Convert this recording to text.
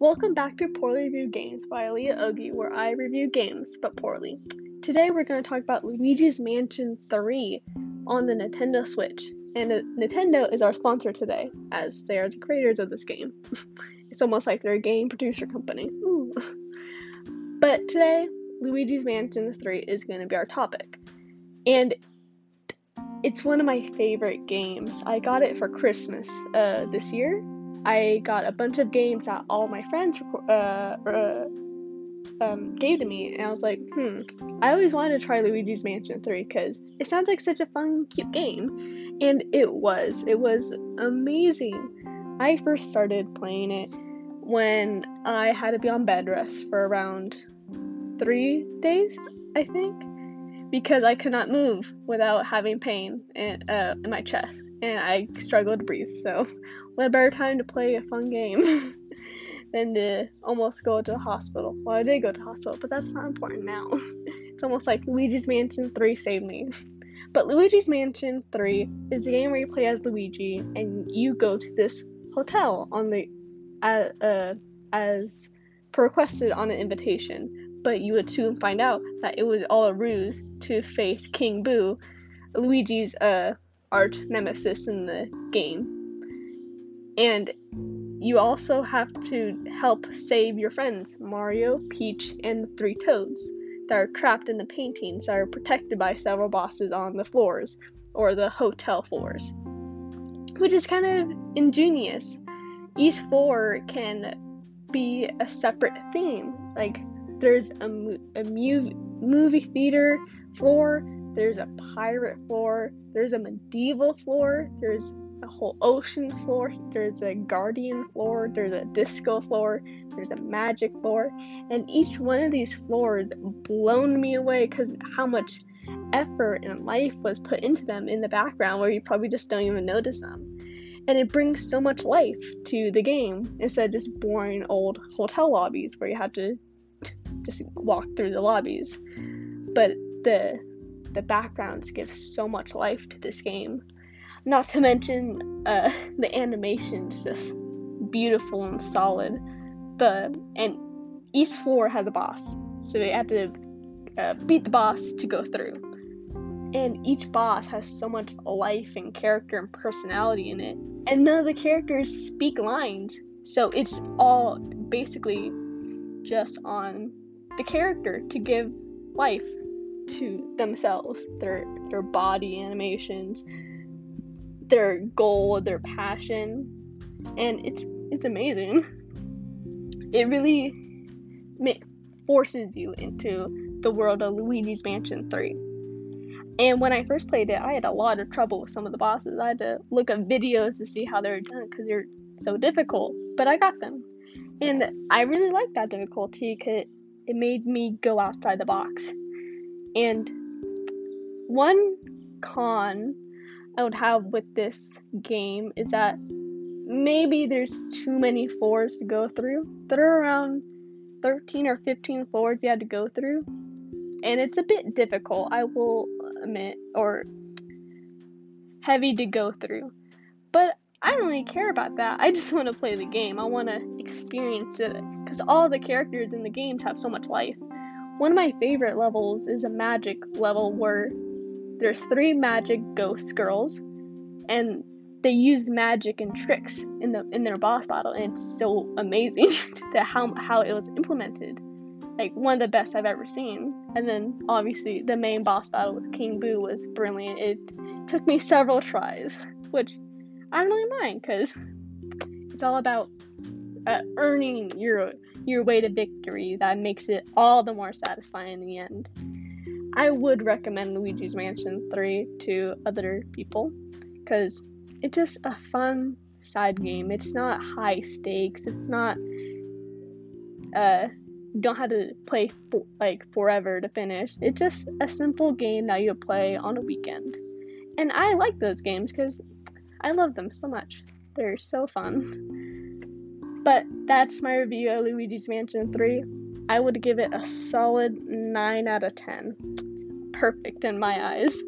Welcome back to Poorly Reviewed Games by Aaliyah Ogi, where I review games, but poorly. Today we're going to talk about Luigi's Mansion 3 on the Nintendo Switch. And Nintendo is our sponsor today, as they are the creators of this game. it's almost like they're a game producer company. Ooh. But today, Luigi's Mansion 3 is going to be our topic. And it's one of my favorite games. I got it for Christmas uh, this year, I got a bunch of games that all my friends uh, uh, um, gave to me, and I was like, hmm, I always wanted to try Luigi's Mansion 3 because it sounds like such a fun, cute game. And it was. It was amazing. I first started playing it when I had to be on bed rest for around three days, I think, because I could not move without having pain in, uh, in my chest and I struggled to breathe. So, what better time to play a fun game than to almost go to the hospital? Well, I did go to the hospital, but that's not important now. it's almost like Luigi's Mansion 3 saved me. But Luigi's Mansion 3 is a game where you play as Luigi and you go to this hotel on the uh, uh, as requested on an invitation. But you would soon find out that it was all a ruse to face King Boo, Luigi's uh arch nemesis in the game. And you also have to help save your friends, Mario, Peach, and the three toads that are trapped in the paintings that are protected by several bosses on the floors, or the hotel floors. Which is kind of ingenious. Each floor can be a separate theme. Like, there's a, a mu- movie theater floor, there's a pirate floor, there's a medieval floor, there's a whole ocean floor, there's a garden floor, there's a disco floor, there's a magic floor, and each one of these floors blown me away because how much effort and life was put into them in the background where you probably just don't even notice them. And it brings so much life to the game instead of just boring old hotel lobbies where you have to just walk through the lobbies. But the the backgrounds give so much life to this game. Not to mention uh, the animation's just beautiful and solid. The and each floor has a boss, so you have to uh, beat the boss to go through. And each boss has so much life and character and personality in it, and none of the characters speak lines, so it's all basically just on the character to give life to themselves, their their body animations, their goal, their passion, and it's it's amazing. It really forces you into the world of Luigi's Mansion 3. And when I first played it, I had a lot of trouble with some of the bosses. I had to look up videos to see how they were done because they're so difficult, but I got them. And I really liked that difficulty because it made me go outside the box. And one con I would have with this game is that maybe there's too many floors to go through. There are around 13 or 15 floors you had to go through. And it's a bit difficult, I will admit, or heavy to go through. But I don't really care about that. I just want to play the game. I want to experience it because all the characters in the games have so much life. One of my favorite levels is a magic level where there's three magic ghost girls and they use magic and tricks in the in their boss battle and it's so amazing that how how it was implemented. Like one of the best I've ever seen. And then obviously the main boss battle with King Boo was brilliant. It took me several tries, which I don't really mind because it's all about uh, earning your your way to victory that makes it all the more satisfying in the end. I would recommend Luigi's Mansion 3 to other people because it's just a fun side game. It's not high stakes. It's not uh you don't have to play for, like forever to finish. It's just a simple game that you play on a weekend. And I like those games cuz I love them so much. They're so fun. But that's my review of Luigi's Mansion 3. I would give it a solid 9 out of 10. Perfect in my eyes.